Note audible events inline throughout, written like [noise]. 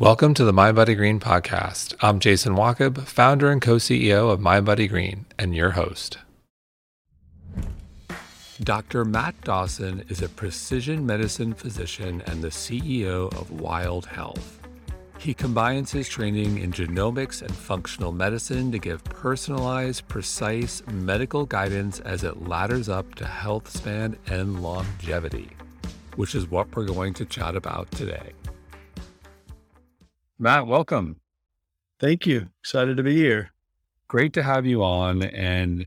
Welcome to the MindBodyGreen podcast. I'm Jason Wachob, founder and co CEO of MindBodyGreen, and your host. Dr. Matt Dawson is a precision medicine physician and the CEO of Wild Health. He combines his training in genomics and functional medicine to give personalized, precise medical guidance as it ladders up to health span and longevity, which is what we're going to chat about today. Matt, welcome. Thank you. Excited to be here. Great to have you on. And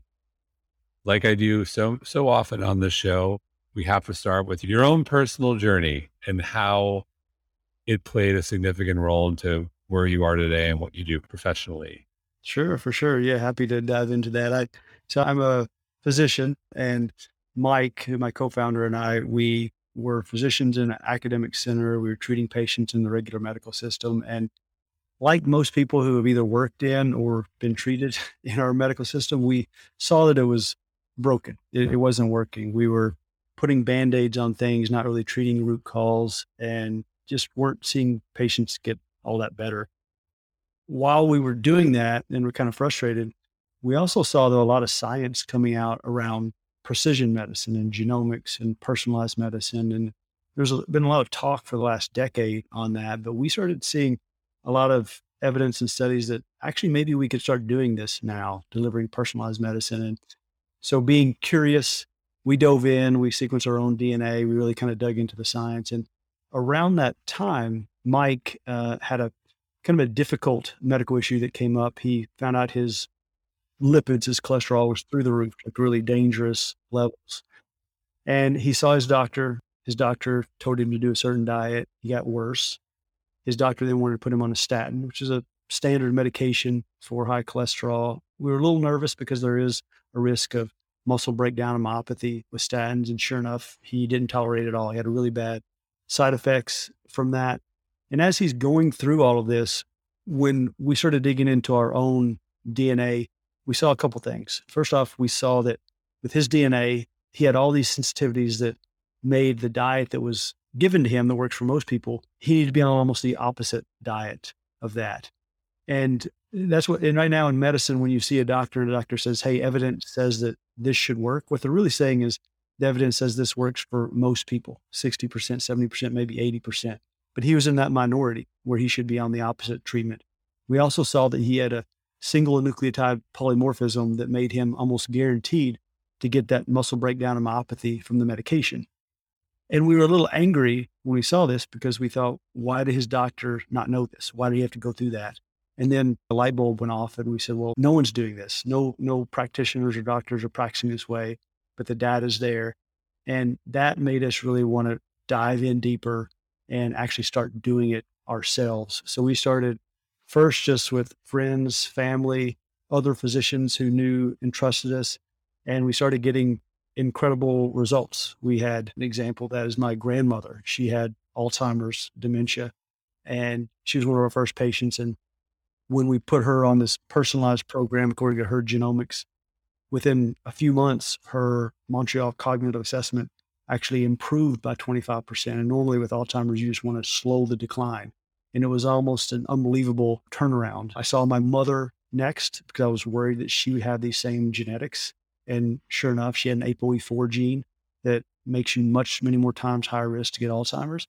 like I do so so often on this show, we have to start with your own personal journey and how it played a significant role into where you are today and what you do professionally. Sure, for sure. Yeah, happy to dive into that. I so I'm a physician and Mike, my co-founder and I, we were physicians in an academic center. We were treating patients in the regular medical system. And like most people who have either worked in or been treated [laughs] in our medical system, we saw that it was broken. It, it wasn't working. We were putting band aids on things, not really treating root cause, and just weren't seeing patients get all that better. While we were doing that and we're kind of frustrated, we also saw though a lot of science coming out around precision medicine and genomics and personalized medicine. And there's been a lot of talk for the last decade on that, but we started seeing a lot of evidence and studies that actually maybe we could start doing this now, delivering personalized medicine. And so being curious, we dove in, we sequenced our own DNA, we really kind of dug into the science. And around that time, Mike uh, had a kind of a difficult medical issue that came up. He found out his lipids, his cholesterol was through the roof, like really dangerous levels. And he saw his doctor. His doctor told him to do a certain diet. He got worse. His doctor then wanted to put him on a statin, which is a standard medication for high cholesterol. We were a little nervous because there is a risk of muscle breakdown and myopathy with statins. And sure enough, he didn't tolerate it at all. He had really bad side effects from that. And as he's going through all of this, when we started digging into our own DNA, we saw a couple things. First off, we saw that with his DNA, he had all these sensitivities that made the diet that was given to him that works for most people, he needed to be on almost the opposite diet of that. And that's what, and right now in medicine, when you see a doctor and a doctor says, Hey, evidence says that this should work, what they're really saying is the evidence says this works for most people 60%, 70%, maybe 80%. But he was in that minority where he should be on the opposite treatment. We also saw that he had a single nucleotide polymorphism that made him almost guaranteed to get that muscle breakdown and myopathy from the medication. And we were a little angry when we saw this because we thought, why did his doctor not know this? Why did he have to go through that? And then the light bulb went off and we said, well, no one's doing this. No, no practitioners or doctors are practicing this way, but the data's there. And that made us really want to dive in deeper and actually start doing it ourselves. So we started first just with friends, family, other physicians who knew and trusted us. And we started getting incredible results. We had an example that is my grandmother. She had Alzheimer's dementia and she was one of our first patients. And when we put her on this personalized program according to her genomics, within a few months, her Montreal cognitive assessment actually improved by 25%. And normally with Alzheimer's, you just want to slow the decline and it was almost an unbelievable turnaround. I saw my mother next because I was worried that she would have these same genetics. And sure enough, she had an ApoE4 gene that makes you much, many more times higher risk to get Alzheimer's.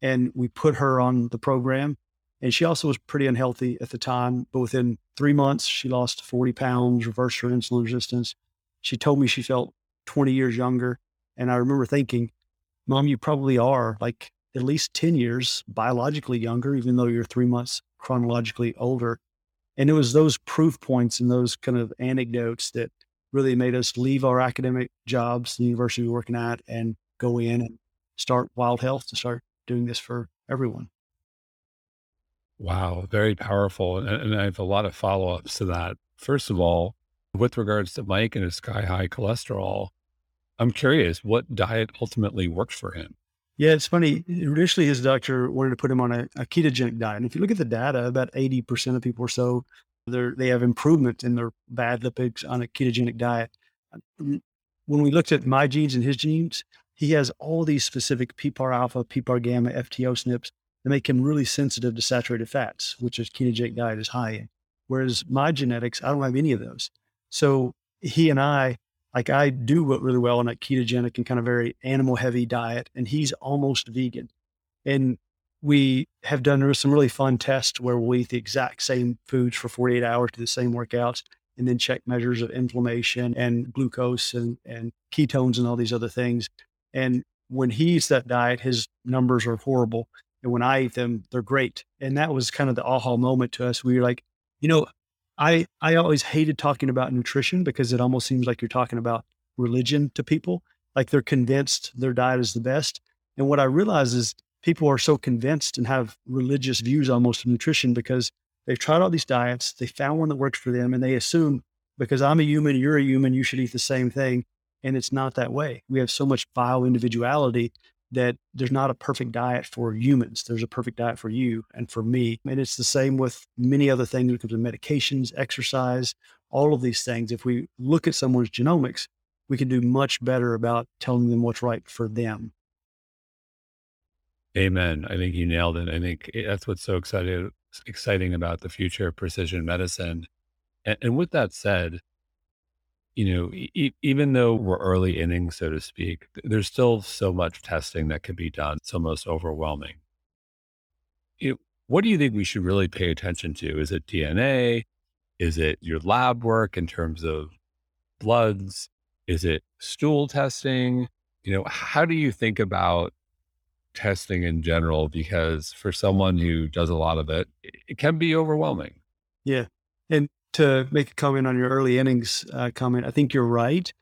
And we put her on the program. And she also was pretty unhealthy at the time, but within three months, she lost 40 pounds, reversed her insulin resistance. She told me she felt 20 years younger. And I remember thinking, Mom, you probably are. Like, at least 10 years biologically younger, even though you're three months chronologically older. And it was those proof points and those kind of anecdotes that really made us leave our academic jobs, the university we were working at, and go in and start Wild Health to start doing this for everyone. Wow, very powerful. And, and I have a lot of follow ups to that. First of all, with regards to Mike and his sky high cholesterol, I'm curious what diet ultimately worked for him. Yeah, it's funny. Initially, his doctor wanted to put him on a, a ketogenic diet. And if you look at the data, about 80% of people or so, they have improvement in their bad lipids on a ketogenic diet. When we looked at my genes and his genes, he has all these specific PPAR alpha, PPAR gamma, FTO SNPs that make him really sensitive to saturated fats, which a ketogenic diet is high in. Whereas my genetics, I don't have any of those. So he and I, like I do really well on a ketogenic and kind of very animal heavy diet, and he's almost vegan. And we have done some really fun tests where we'll eat the exact same foods for 48 hours, do the same workouts, and then check measures of inflammation and glucose and, and ketones and all these other things. And when he eats that diet, his numbers are horrible. And when I eat them, they're great. And that was kind of the aha moment to us. We were like, you know, I I always hated talking about nutrition because it almost seems like you're talking about religion to people. Like they're convinced their diet is the best. And what I realize is people are so convinced and have religious views almost of nutrition because they've tried all these diets, they found one that works for them, and they assume because I'm a human, you're a human, you should eat the same thing. And it's not that way. We have so much bio individuality that there's not a perfect diet for humans. There's a perfect diet for you and for me. And it's the same with many other things when it comes to medications, exercise, all of these things. If we look at someone's genomics, we can do much better about telling them what's right for them. Amen. I think you nailed it. I think eh, that's what's so exciting exciting about the future of precision medicine. And, and with that said, you know, e- even though we're early innings, so to speak, there's still so much testing that could be done. It's almost overwhelming. What do you think we should really pay attention to? Is it DNA? Is it your lab work in terms of bloods? Is it stool testing? You know, how do you think about testing in general? Because for someone who does a lot of it, it can be overwhelming. Yeah. And to make a comment on your early innings uh, comment, I think you're right.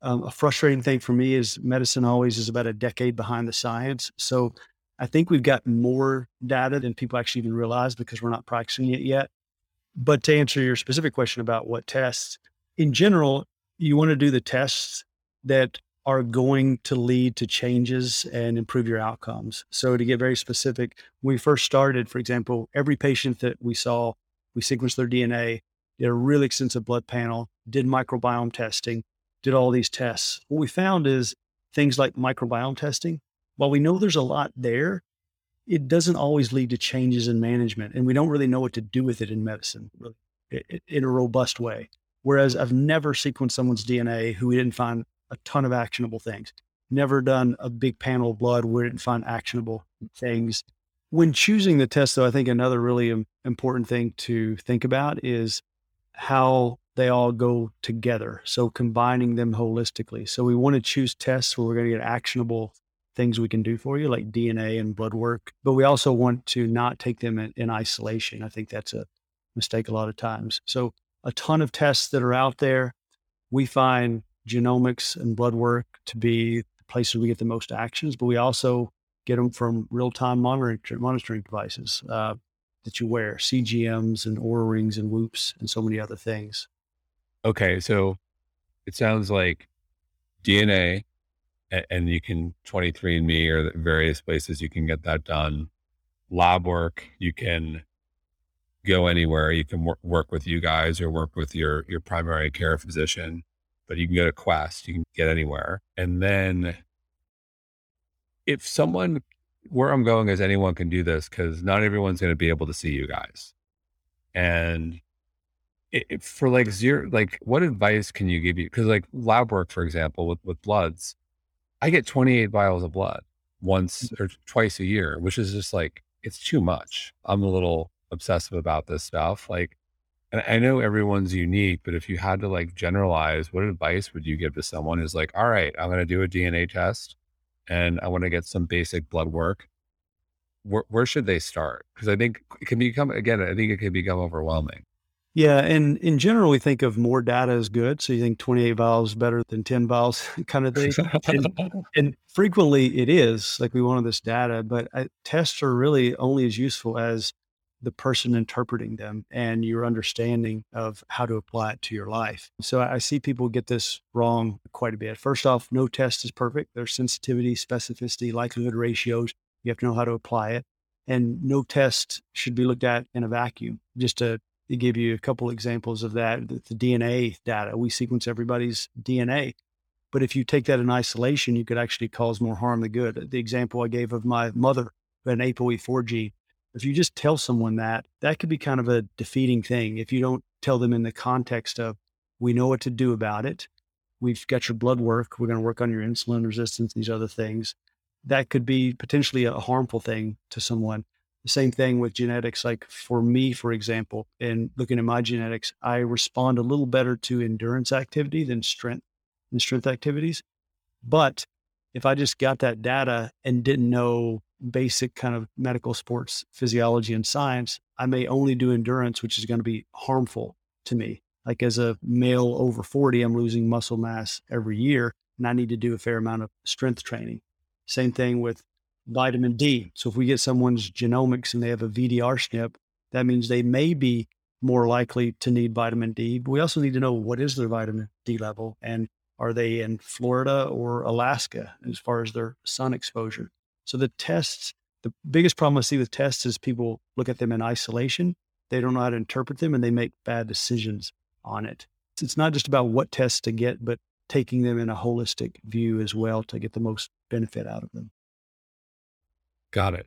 Um, a frustrating thing for me is medicine always is about a decade behind the science. So I think we've got more data than people actually even realize because we're not practicing it yet. But to answer your specific question about what tests, in general, you want to do the tests that are going to lead to changes and improve your outcomes. So to get very specific, when we first started, for example, every patient that we saw, we sequenced their DNA did a really extensive blood panel, did microbiome testing, did all these tests. What we found is things like microbiome testing, while we know there's a lot there, it doesn't always lead to changes in management. And we don't really know what to do with it in medicine really, in a robust way. Whereas I've never sequenced someone's DNA who we didn't find a ton of actionable things. Never done a big panel of blood where we didn't find actionable things. When choosing the test, though, I think another really important thing to think about is how they all go together. So combining them holistically. So we want to choose tests where we're going to get actionable things we can do for you, like DNA and blood work. But we also want to not take them in, in isolation. I think that's a mistake a lot of times. So a ton of tests that are out there. We find genomics and blood work to be the places we get the most actions, but we also get them from real time monitoring, monitoring devices. Uh, that you wear, CGMs and Oura rings and whoops and so many other things. Okay. So it sounds like DNA and, you can 23andMe or various places you can get that done. Lab work, you can go anywhere. You can work, work with you guys or work with your, your primary care physician, but you can go to Quest, you can get anywhere. And then if someone where I'm going is anyone can do this because not everyone's going to be able to see you guys. And it, it, for like zero, like what advice can you give you? Because like lab work, for example, with with bloods, I get 28 vials of blood once or twice a year, which is just like it's too much. I'm a little obsessive about this stuff. Like, and I know everyone's unique, but if you had to like generalize, what advice would you give to someone who's like, all right, I'm going to do a DNA test and I want to get some basic blood work, where, where should they start? Because I think it can become, again, I think it can become overwhelming. Yeah. And in general, we think of more data as good. So you think 28 vials better than 10 vials [laughs] kind of thing. and, [laughs] and, frequently it is like we wanted this data, but I, tests are really only as useful as the person interpreting them and your understanding of how to apply it to your life. So I see people get this wrong quite a bit. First off, no test is perfect. There's sensitivity, specificity, likelihood ratios. You have to know how to apply it. And no test should be looked at in a vacuum. Just to, give you a couple examples of that, the, the DNA data, we sequence everybody's DNA. But if you take that in isolation, you could actually cause more harm than good. The example I gave of my mother an ApoE4 gene. If you just tell someone that, that could be kind of a defeating thing. If you don't tell them in the context of, we know what to do about it. We've got your blood work. We're going to work on your insulin resistance, these other things. That could be potentially a harmful thing to someone. The same thing with genetics. Like for me, for example, in looking at my genetics, I respond a little better to endurance activity than strength and strength activities. But if I just got that data and didn't know basic kind of medical sports physiology and science, I may only do endurance, which is going to be harmful to me. Like as a male over 40, I'm losing muscle mass every year, and I need to do a fair amount of strength training. Same thing with vitamin D. So if we get someone's genomics and they have a VDR SNP, that means they may be more likely to need vitamin D. But we also need to know what is their vitamin D level and are they in Florida or Alaska as far as their sun exposure. So the tests, the biggest problem I see with tests is people look at them in isolation. They don't know how to interpret them and they make bad decisions on it. It's not just about what tests to get, but taking them in a holistic view as well to get the most benefit out of them. Got it.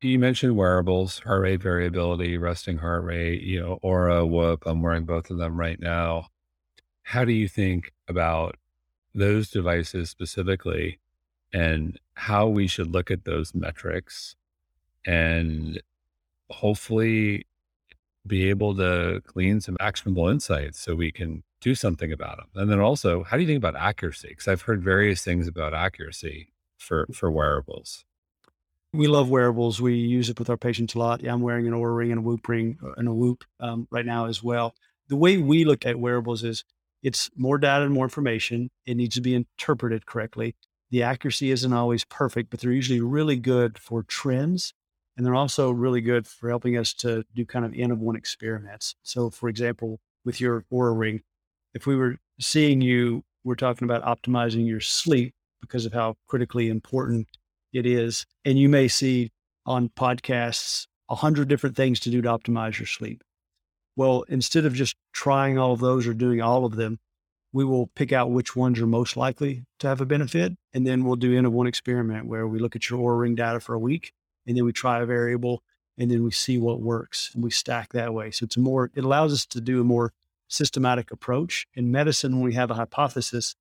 You mentioned wearables, heart rate variability, resting heart rate, you know, Oura, Whoop. I'm wearing both of them right now. How do you think about those devices specifically and how we should look at those metrics and hopefully be able to glean some actionable insights so we can do something about them. And then also, how do you think about accuracy? Because I've heard various things about accuracy for for wearables. We love wearables. We use it with our patients a lot. Yeah, I'm wearing an Oura ring and a Whoop ring uh, and a Whoop um, right now as well. The way we look at wearables is it's more data and more information. It needs to be interpreted correctly. The accuracy isn't always perfect, but they're usually really good for trends. And they're also really good for helping us to do kind of N of one experiments. So, for example, with your Oura ring, if we were seeing you, we're talking about optimizing your sleep because of how critically important it is. And you may see on podcasts a hundred different things to do to optimize your sleep. Well, instead of just trying all of those or doing all of them, we will pick out which ones are most likely to have a benefit. And then we'll do N of one experiment where we look at your Oura ring data for a week and then we try a variable and then we see what works and we stack that way. So it's more, it allows us to do a more systematic approach. In medicine, when we have a hypothesis,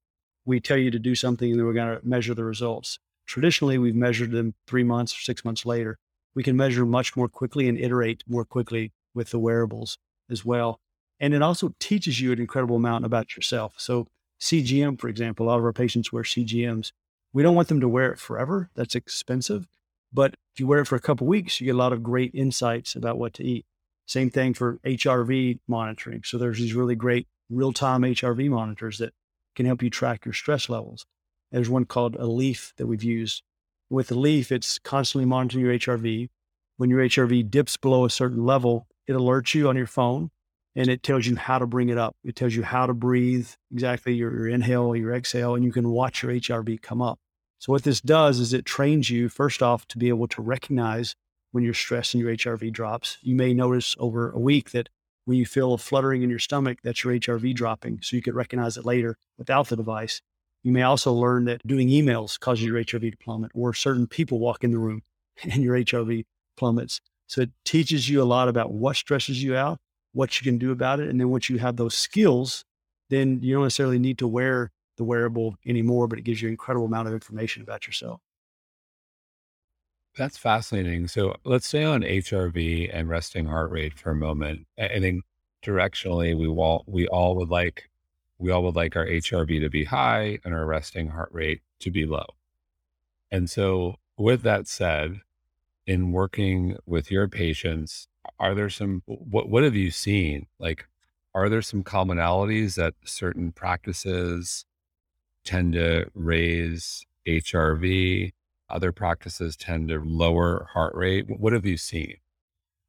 we tell you to do something and then we're going to measure the results. Traditionally, we've measured them three months or six months later. We can measure much more quickly and iterate more quickly with the wearables as well. And it also teaches you an incredible amount about yourself. So, CGM, for example, a lot of our patients wear CGMs. We don't want them to wear it forever. That's expensive. But if you wear it for a couple weeks, you get a lot of great insights about what to eat. Same thing for HRV monitoring. So there's these really great real-time HRV monitors that can help you track your stress levels. There's one called a Lief that we've used. With Lief it's constantly monitoring your HRV. When your HRV dips below a certain level, it alerts you on your phone and it tells you how to bring it up. It tells you how to breathe, exactly your, your inhale, your exhale, and you can watch your HRV come up. So what this does is it trains you first off to be able to recognize when you're stressed and your HRV drops. You may notice over a week that when you feel a fluttering in your stomach, that's your HRV dropping. So you could recognize it later without the device. You may also learn that doing emails causes your HRV to plummet, or certain people walk in the room [laughs] and your HRV plummets. So it teaches you a lot about what stresses you out, what you can do about it. And then once you have those skills, then you don't necessarily need to wear the wearable anymore, but it gives you an incredible amount of information about yourself. That's fascinating. So let's stay on HRV and resting heart rate for a moment. I think directionally, we all we all would like we all would like our HRV to be high and our resting heart rate to be low. And so, with that said, in working with your patients, are there some, what, what have you seen? Like, are there some commonalities that certain practices tend to raise HRV? Other practices tend to lower heart rate. What have you seen?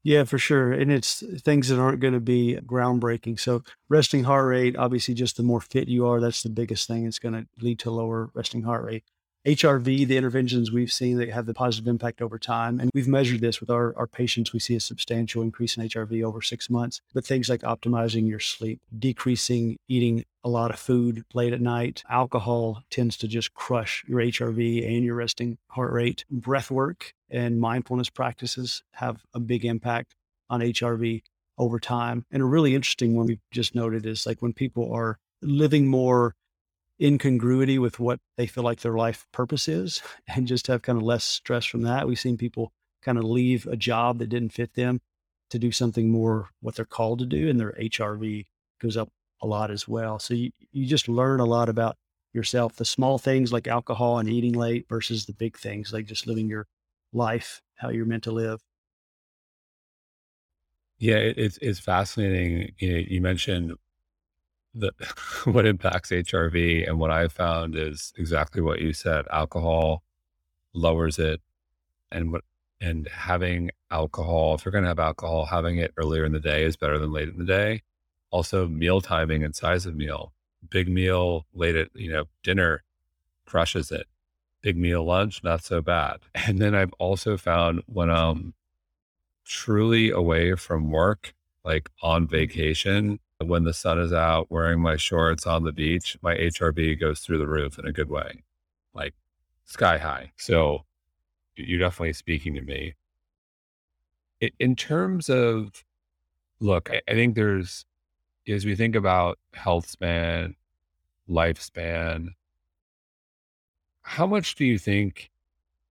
Yeah, for sure. And it's things that aren't going to be groundbreaking. So, resting heart rate, obviously, just the more fit you are, that's the biggest thing. It's going to lead to lower resting heart rate. HRV, the interventions we've seen that have the positive impact over time. And we've measured this with our, our patients. We see a substantial increase in HRV over six months. But things like optimizing your sleep, decreasing eating a lot of food late at night, alcohol tends to just crush your HRV and your resting heart rate. Breath work and mindfulness practices have a big impact on HRV over time. And a really interesting one we've just noted is like when people are living more incongruity with what they feel like their life purpose is [laughs] and just have kind of less stress from that. We've seen people kind of leave a job that didn't fit them to do something more what they're called to do and their HRV goes up a lot as well. So you, you just learn a lot about yourself, the small things like alcohol and eating late versus the big things like just living your life, how you're meant to live. Yeah, it, it's it's fascinating. You, know, you mentioned the [laughs] what impacts HRV, and what I found is exactly what you said. Alcohol lowers it, and what and having alcohol, if you're going to have alcohol, having it earlier in the day is better than late in the day. Also, meal timing and size of meal. Big meal late at you know dinner crushes it. Big meal lunch not so bad. [laughs] And then I've also found when I'm truly away from work, like on mm-hmm. vacation, when the sun is out, wearing my shorts on the beach, my HRV goes through the roof in a good way, like sky high. So you're definitely speaking to me. In terms of, look, I think there's, as we think about health span, lifespan, how much do you think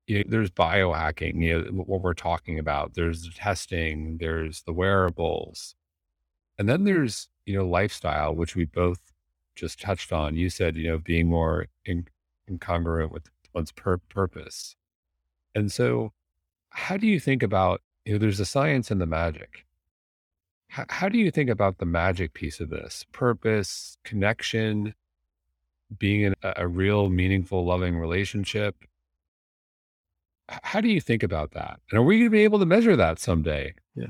you know, there's biohacking, you know, what we're talking about, there's the testing, there's the wearables, and then there's you know, lifestyle, which we both just touched on. You said, you know, being more in, incongruent with one's pur- purpose. And so, how do you think about, you know, there's the science and the magic. How, how do you think about the magic piece of this? Purpose, connection, being in a, a real, meaningful, loving relationship. How do you think about that? And are we going to be able to measure that someday? Yeah.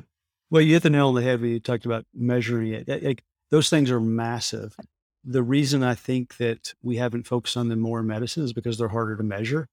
Well, you hit the nail on the head when you talked about measuring it. Like, those things are massive. The reason I think that we haven't focused on them more in medicine is because they're harder to measure.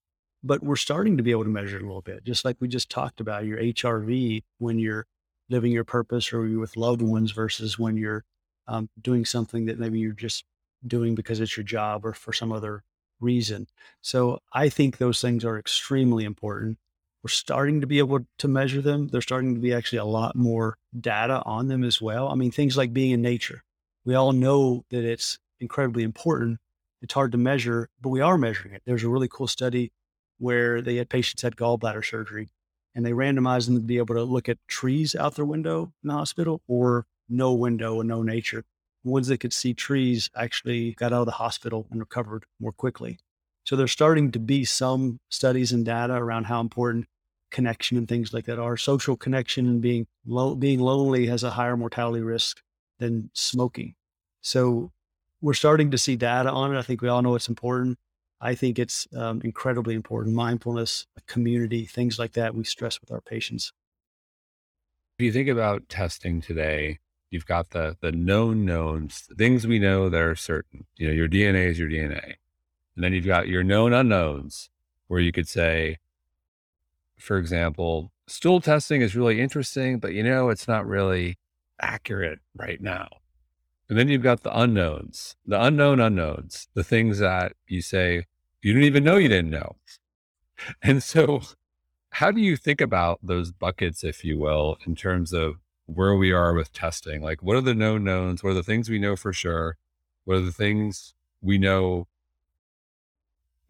But we're starting to be able to measure it a little bit, just like we just talked about your HRV when you're living your purpose or you're with loved ones versus when you're um, doing something that maybe you're just doing because it's your job or for some other reason. So I think those things are extremely important. We're starting to be able to measure them. There's starting to be actually a lot more data on them as well. I mean, things like being in nature. We all know that it's incredibly important. It's hard to measure, but we are measuring it. There's a really cool study where they had patients had gallbladder surgery and they randomized them to be able to look at trees out their window in the hospital or no window and no nature. Ones that could see trees actually got out of the hospital and recovered more quickly. So there's starting to be some studies and data around how important connection and things like that are. Social connection and being lo- being lonely has a higher mortality risk than smoking. So we're starting to see data on it. I think we all know it's important. I think it's um, incredibly important. Mindfulness, community, things like that. We stress with our patients. If you think about testing today, you've got the the known knowns, things we know that are certain. You know, your DNA is your DNA. And then you've got your known unknowns, where you could say, for example, stool testing is really interesting, but you know, it's not really accurate right now. And then you've got the unknowns, the unknown unknowns, the things that you say you didn't even know you didn't know. And so, how do you think about those buckets, if you will, in terms of where we are with testing? Like, what are the known knowns? What are the things we know for sure? What are the things we know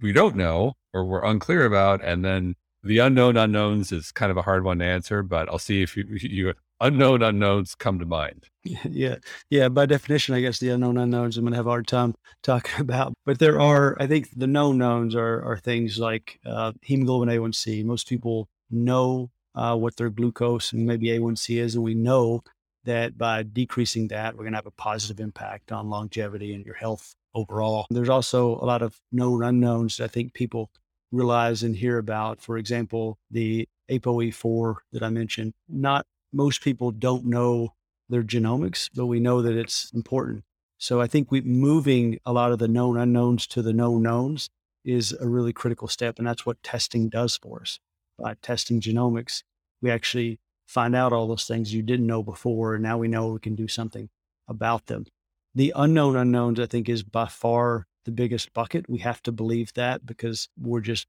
we don't know or we're unclear about. And then the unknown unknowns is kind of a hard one to answer, but I'll see if you, you unknown unknowns come to mind. Yeah. Yeah. By definition, I guess the unknown unknowns I'm going to have a hard time [laughs] talking about. But there are, I think the known knowns are, are things like uh, hemoglobin A1C. Most people know uh, what their glucose and maybe A1C is. And we know that by decreasing that, we're going to have a positive impact on longevity and your health overall. There's also a lot of known unknowns that I think people realize and hear about. For example, the ApoE4 that I mentioned. Not most people don't know their genomics, but we know that it's important. So I think we moving a lot of the known unknowns to the known knowns is a really critical step. And that's what testing does for us. By testing genomics, we actually find out all those things you didn't know before. And now we know we can do something about them. The unknown unknowns, I think, is by far the biggest bucket. We have to believe that because we're just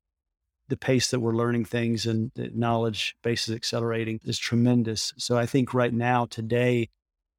the pace that we're learning things and the knowledge base is accelerating is tremendous. So I think right now, today,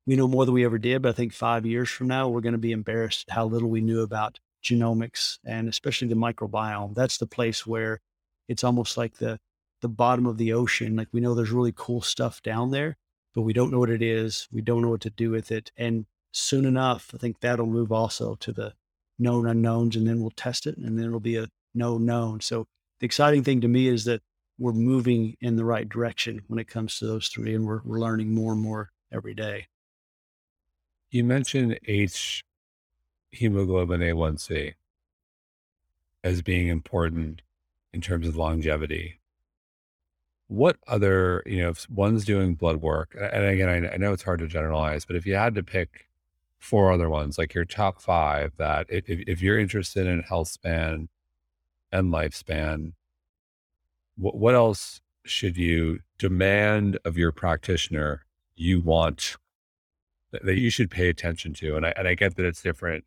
we know more than we ever did. But I think five years from now, we're going to be embarrassed how little we knew about genomics and especially the microbiome. That's the place where it's almost like the the bottom of the ocean. Like we know there's really cool stuff down there, but we don't know what it is. We don't know what to do with it. And soon enough, I think that'll move also to the known unknowns, and then we'll test it, and then it'll be a known known. So the exciting thing to me is that we're moving in the right direction when it comes to those three, and we're, we're learning more and more every day. You mentioned H hemoglobin A1C as being important in terms of longevity. What other, you know, if one's doing blood work, and again, I, I know it's hard to generalize, but if you had to pick four other ones, like your top five, that if, if you're interested in health span and lifespan, what, what else should you demand of your practitioner you want that, that you should pay attention to? And I, and I get that it's different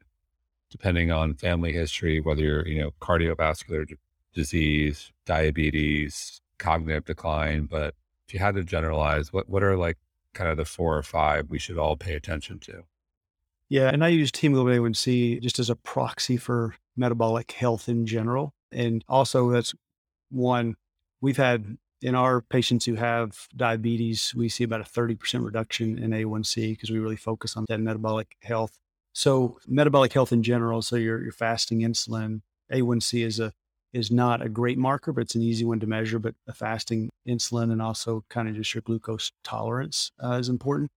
depending on family history, whether you're, you know, cardiovascular d- disease, diabetes, cognitive decline. But if you had to generalize, what, what are like kind of the four or five we should all pay attention to? Yeah. And I use hemoglobin A1C just as a proxy for metabolic health in general. And also, that's one we've had in our patients who have diabetes, we see about a 30% reduction in A1C because we really focus on that metabolic health. So metabolic health in general, so your your fasting insulin, A1C is a is not a great marker, but it's an easy one to measure. But a fasting insulin and also kind of just your glucose tolerance uh, is important.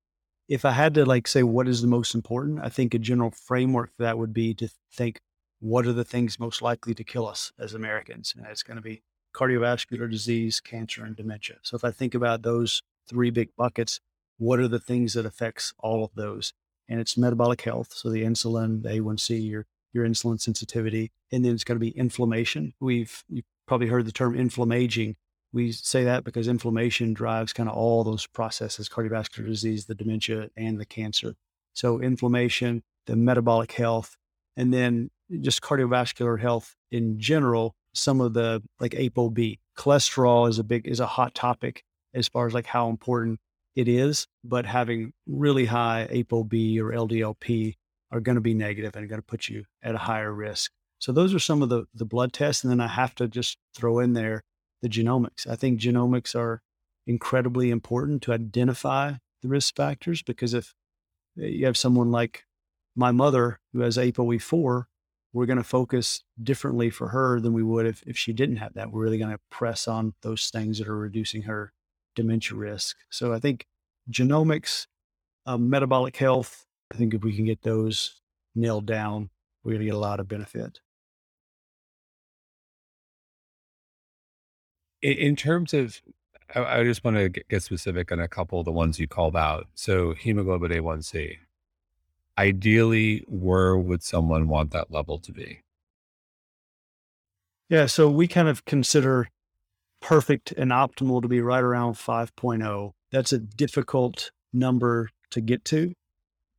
If I had to like say what is the most important, I think a general framework for that would be to think what are the things most likely to kill us as Americans, and it's going to be cardiovascular disease, cancer, and dementia. So if I think about those three big buckets, what are the things that affects all of those? and it's metabolic health. So the insulin, the A1C, your your insulin sensitivity, and then it's going to be inflammation. We've you've probably heard the term inflammaging. We say that because inflammation drives kind of all those processes: cardiovascular disease, the dementia, and the cancer. So inflammation, the metabolic health, and then just cardiovascular health in general. Some of the like ApoB, cholesterol is a big is a hot topic as far as like how important it is, but having really high ApoB or LDLP are going to be negative and going to put you at a higher risk. So those are some of the the blood tests, and then I have to just throw in there the genomics. I think genomics are incredibly important to identify the risk factors because if eh, you have someone like my mother who has ApoE4, we're going to focus differently for her than we would if, if she didn't have that. We're really going to press on those things that are reducing her dementia risk. So I think genomics, um, metabolic health, I think if we can get those nailed down, we're going to get a lot of benefit. In terms of, I just want to get specific on a couple of the ones you called out. So hemoglobin A1C, ideally, where would someone want that level to be? Yeah, so we kind of consider perfect and optimal to be right around 5.0. That's a difficult number to get to.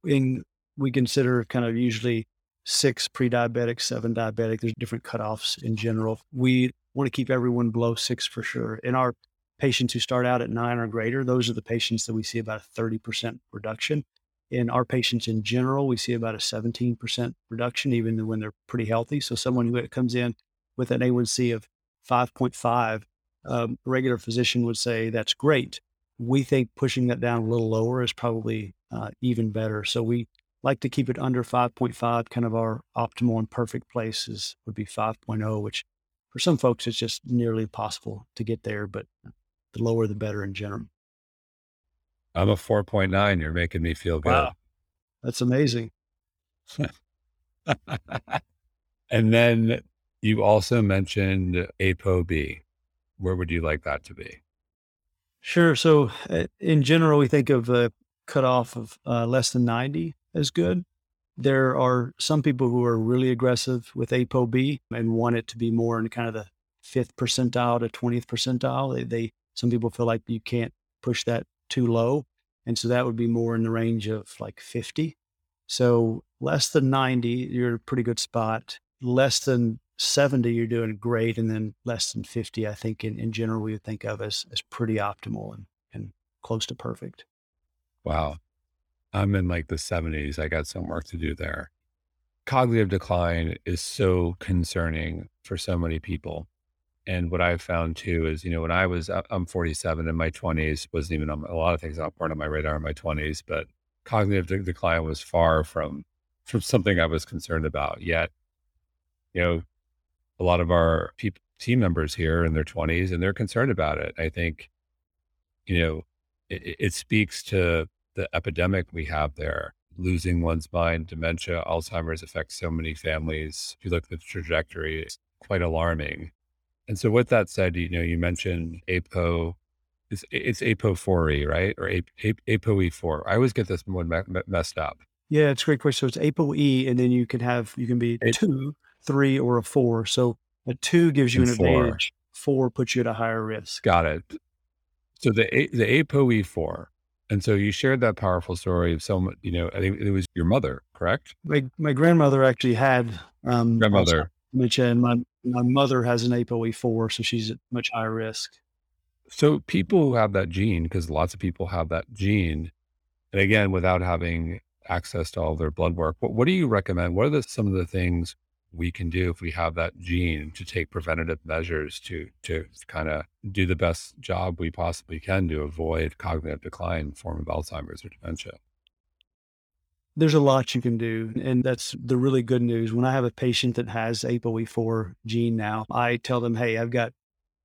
And we consider kind of usually six pre diabetic, seven diabetic. There's different cutoffs in general. We want to keep everyone below six for sure. In our patients who start out at nine or greater, those are the patients that we see about a 30% reduction. In our patients in general, we see about a 17% reduction, even when they're pretty healthy. So someone who comes in with an A1C of 5.5 um, a regular physician would say that's great. We think pushing that down a little lower is probably uh, even better. So we like to keep it under 5.5. Kind of our optimal and perfect places would be 5.0, which for some folks it's just nearly impossible to get there. But the lower the better in general. I'm a 4.9. You're making me feel good. Wow. That's amazing. [laughs] and then you also mentioned ApoB where would you like that to be? Sure. So, uh, in general, we think of a cutoff of uh, less than 90 as good. There are some people who are really aggressive with ApoB and want it to be more in kind of the fifth percentile to 20th percentile. They, they some people feel like you can't push that too low. And so that would be more in the range of like 50. So less than 90, you're in a pretty good spot. Less than 70, you're doing great. And then less than 50, I think in, in general, we would think of as, as pretty optimal and, and close to perfect. Wow. I'm in like the 70s. I got some work to do there. Cognitive decline is so concerning for so many people. And what I've found too is, you know, when I was, I'm 47 in my 20s, wasn't even on a lot of things not part of my radar in my 20s, but cognitive decline was far from from something I was concerned about. Yet, you know, a lot of our people, team members here in their 20s, and they're concerned about it. I think, you know, it, it speaks to the epidemic we have there. Losing one's mind, dementia, Alzheimer's affects so many families. If you look at the trajectory, it's quite alarming. And so, with that said, you know, you mentioned APO, it's, it's APO4E, right? Or APOE4. I always get this one me- messed up. Yeah, it's a great question. So it's ApoE, and then you can have, you can be a two, three, or a four. So a two gives you an four. advantage, four puts you at a higher risk. Got it. So the, the ApoE4, and so you shared that powerful story of someone, you know, I think it was your mother, correct? My, my grandmother actually had um, grandmother dementia, and uh, my, my mother has an ApoE4, so she's at much higher risk. So people who have that gene, because lots of people have that gene, and again, without having access to all their blood work, what, what do you recommend? What are the, some of the things we can do if we have that gene to take preventative measures to to kind of do the best job we possibly can to avoid cognitive decline form of Alzheimer's or dementia. There's a lot you can do, and that's the really good news. When I have a patient that has ApoE4 gene now, I tell them, "Hey, I've got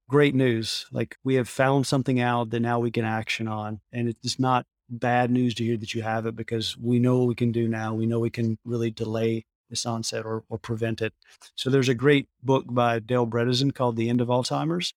great news. Like we have found something out that now we can action on, and it's not bad news to hear that you have it because we know what we can do now. We know we can really delay this onset or, or prevent it. So there's a great book by Dale Bredesen called The End of Alzheimer's.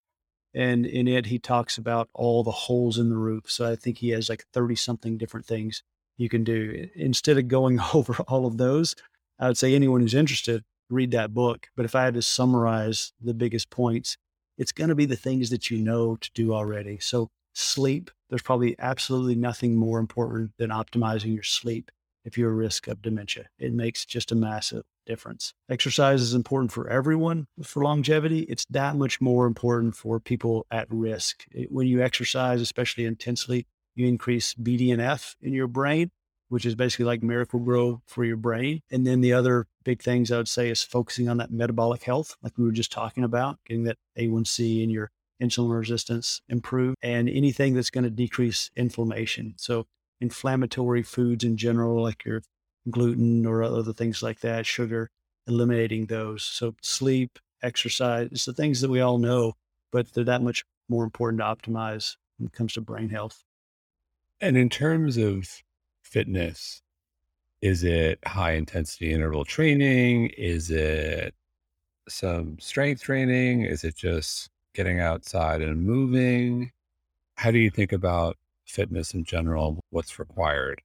And in it, he talks about all the holes in the roof. So I think he has like 30 something different things you can do. Instead of going [laughs] over all of those, I would say anyone who's interested, read that book. But if I had to summarize the biggest points, it's going to be the things that you know to do already. So sleep, there's probably absolutely nothing more important than optimizing your sleep if you're at risk of dementia. It makes just a massive difference. Exercise is important for everyone for longevity. It's that much more important for people at risk. When you exercise, especially intensely, you increase BDNF in your brain, which is basically like Miracle-Gro for your brain. And then the other big things I would say is focusing on that metabolic health, like we were just talking about, getting that A1C and your insulin resistance improved, and anything that's going to decrease inflammation. So inflammatory foods in general, like your gluten or other things like that, sugar, eliminating those. So sleep, exercise, it's the things that we all know, but they're that much more important to optimize when it comes to brain health. And in terms of fitness, is it high intensity interval training? Is it some strength training? Is it just getting outside and moving? How do you think about fitness in general, what's required?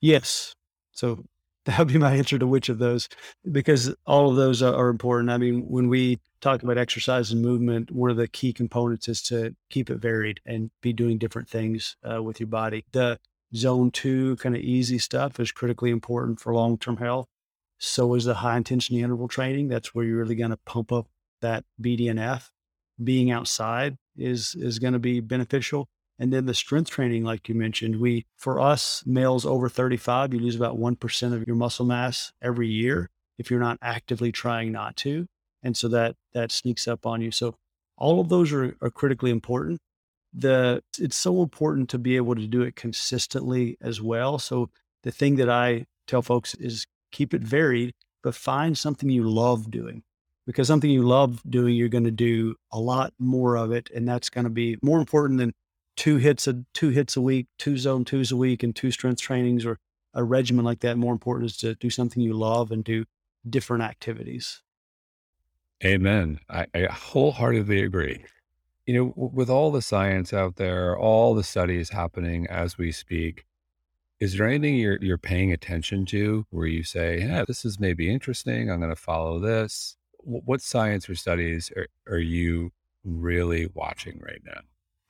Yes. So that would be my answer to which of those, because all of those are, are, important. I mean, when we talk about exercise and movement, one of the key components is to keep it varied and be doing different things uh, with your body. The zone two kind of easy stuff is critically important for long term health. So is the high intensity interval training. That's where you're really going to pump up that BDNF. Being outside is is going to be beneficial. And then the strength training, like you mentioned, we, for us, males over 35, you lose about 1% of your muscle mass every year if you're not actively trying not to. And so that, that sneaks up on you. So all of those are, are critically important. The, it's so important to be able to do it consistently as well. So the thing that I tell folks is keep it varied, but find something you love doing because something you love doing, you're going to do a lot more of it. And that's going to be more important than two HIITs a two HIITs a week, two zone twos a week, and two strength trainings or a regimen like that. More important is to do something you love and do different activities. Amen. I, I wholeheartedly agree. You know, with all the science out there, all the studies happening as we speak, Is there anything you're you're paying attention to where you say, "Yeah, this is maybe interesting. I'm going to follow this." What science or studies are, are you really watching right now?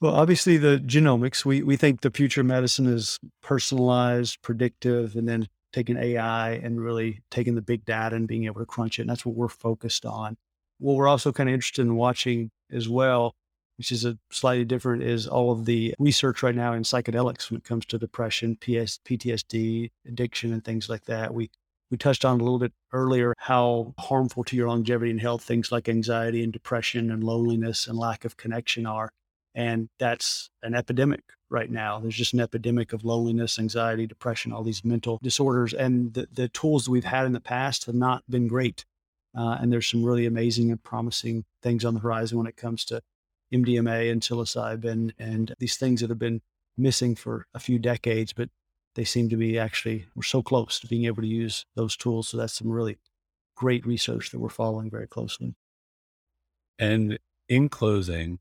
Well, obviously the genomics. We we think the future of medicine is personalized, predictive, and then taking AI and really taking the big data and being able to crunch it. And that's what we're focused on. What we're also kind of interested in watching as well which is a slightly different, is all of the research right now in psychedelics when it comes to depression, PS, PTSD, addiction, and things like that. We we touched on a little bit earlier how harmful to your longevity and health things like anxiety and depression and loneliness and lack of connection are. And that's an epidemic right now. There's just an epidemic of loneliness, anxiety, depression, all these mental disorders. And the, the tools that we've had in the past have not been great. Uh, and there's some really amazing and promising things on the horizon when it comes to MDMA and psilocybin and these things that have been missing for a few decades, but they seem to be actually, we're so close to being able to use those tools. So that's some really great research that we're following very closely. And in closing,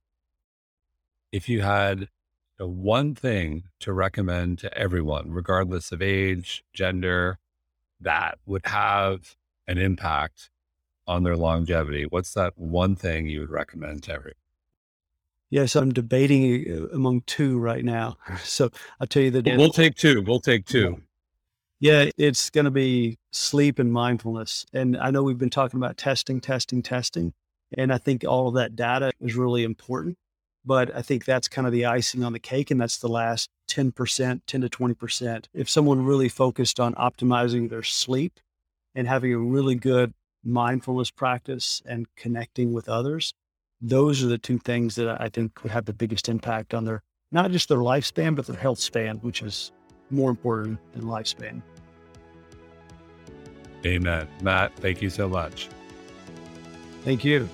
if you had one thing to recommend to everyone, regardless of age, gender, that would have an impact on their longevity, what's that one thing you would recommend to everyone? Yes, I'm debating uh, among two right now. [laughs] So I'll tell you that we'll take two. We'll take two. Yeah, it's going to be sleep and mindfulness. And I know we've been talking about testing, testing, testing. And I think all of that data is really important. But I think that's kind of the icing on the cake. And that's the last 10%, 10 to 20%. If someone really focused on optimizing their sleep and having a really good mindfulness practice and connecting with others, those are the two things that I think would have the biggest impact on their not just their lifespan, but their health span, which is more important than lifespan. Amen. Matt, thank you so much. Thank you.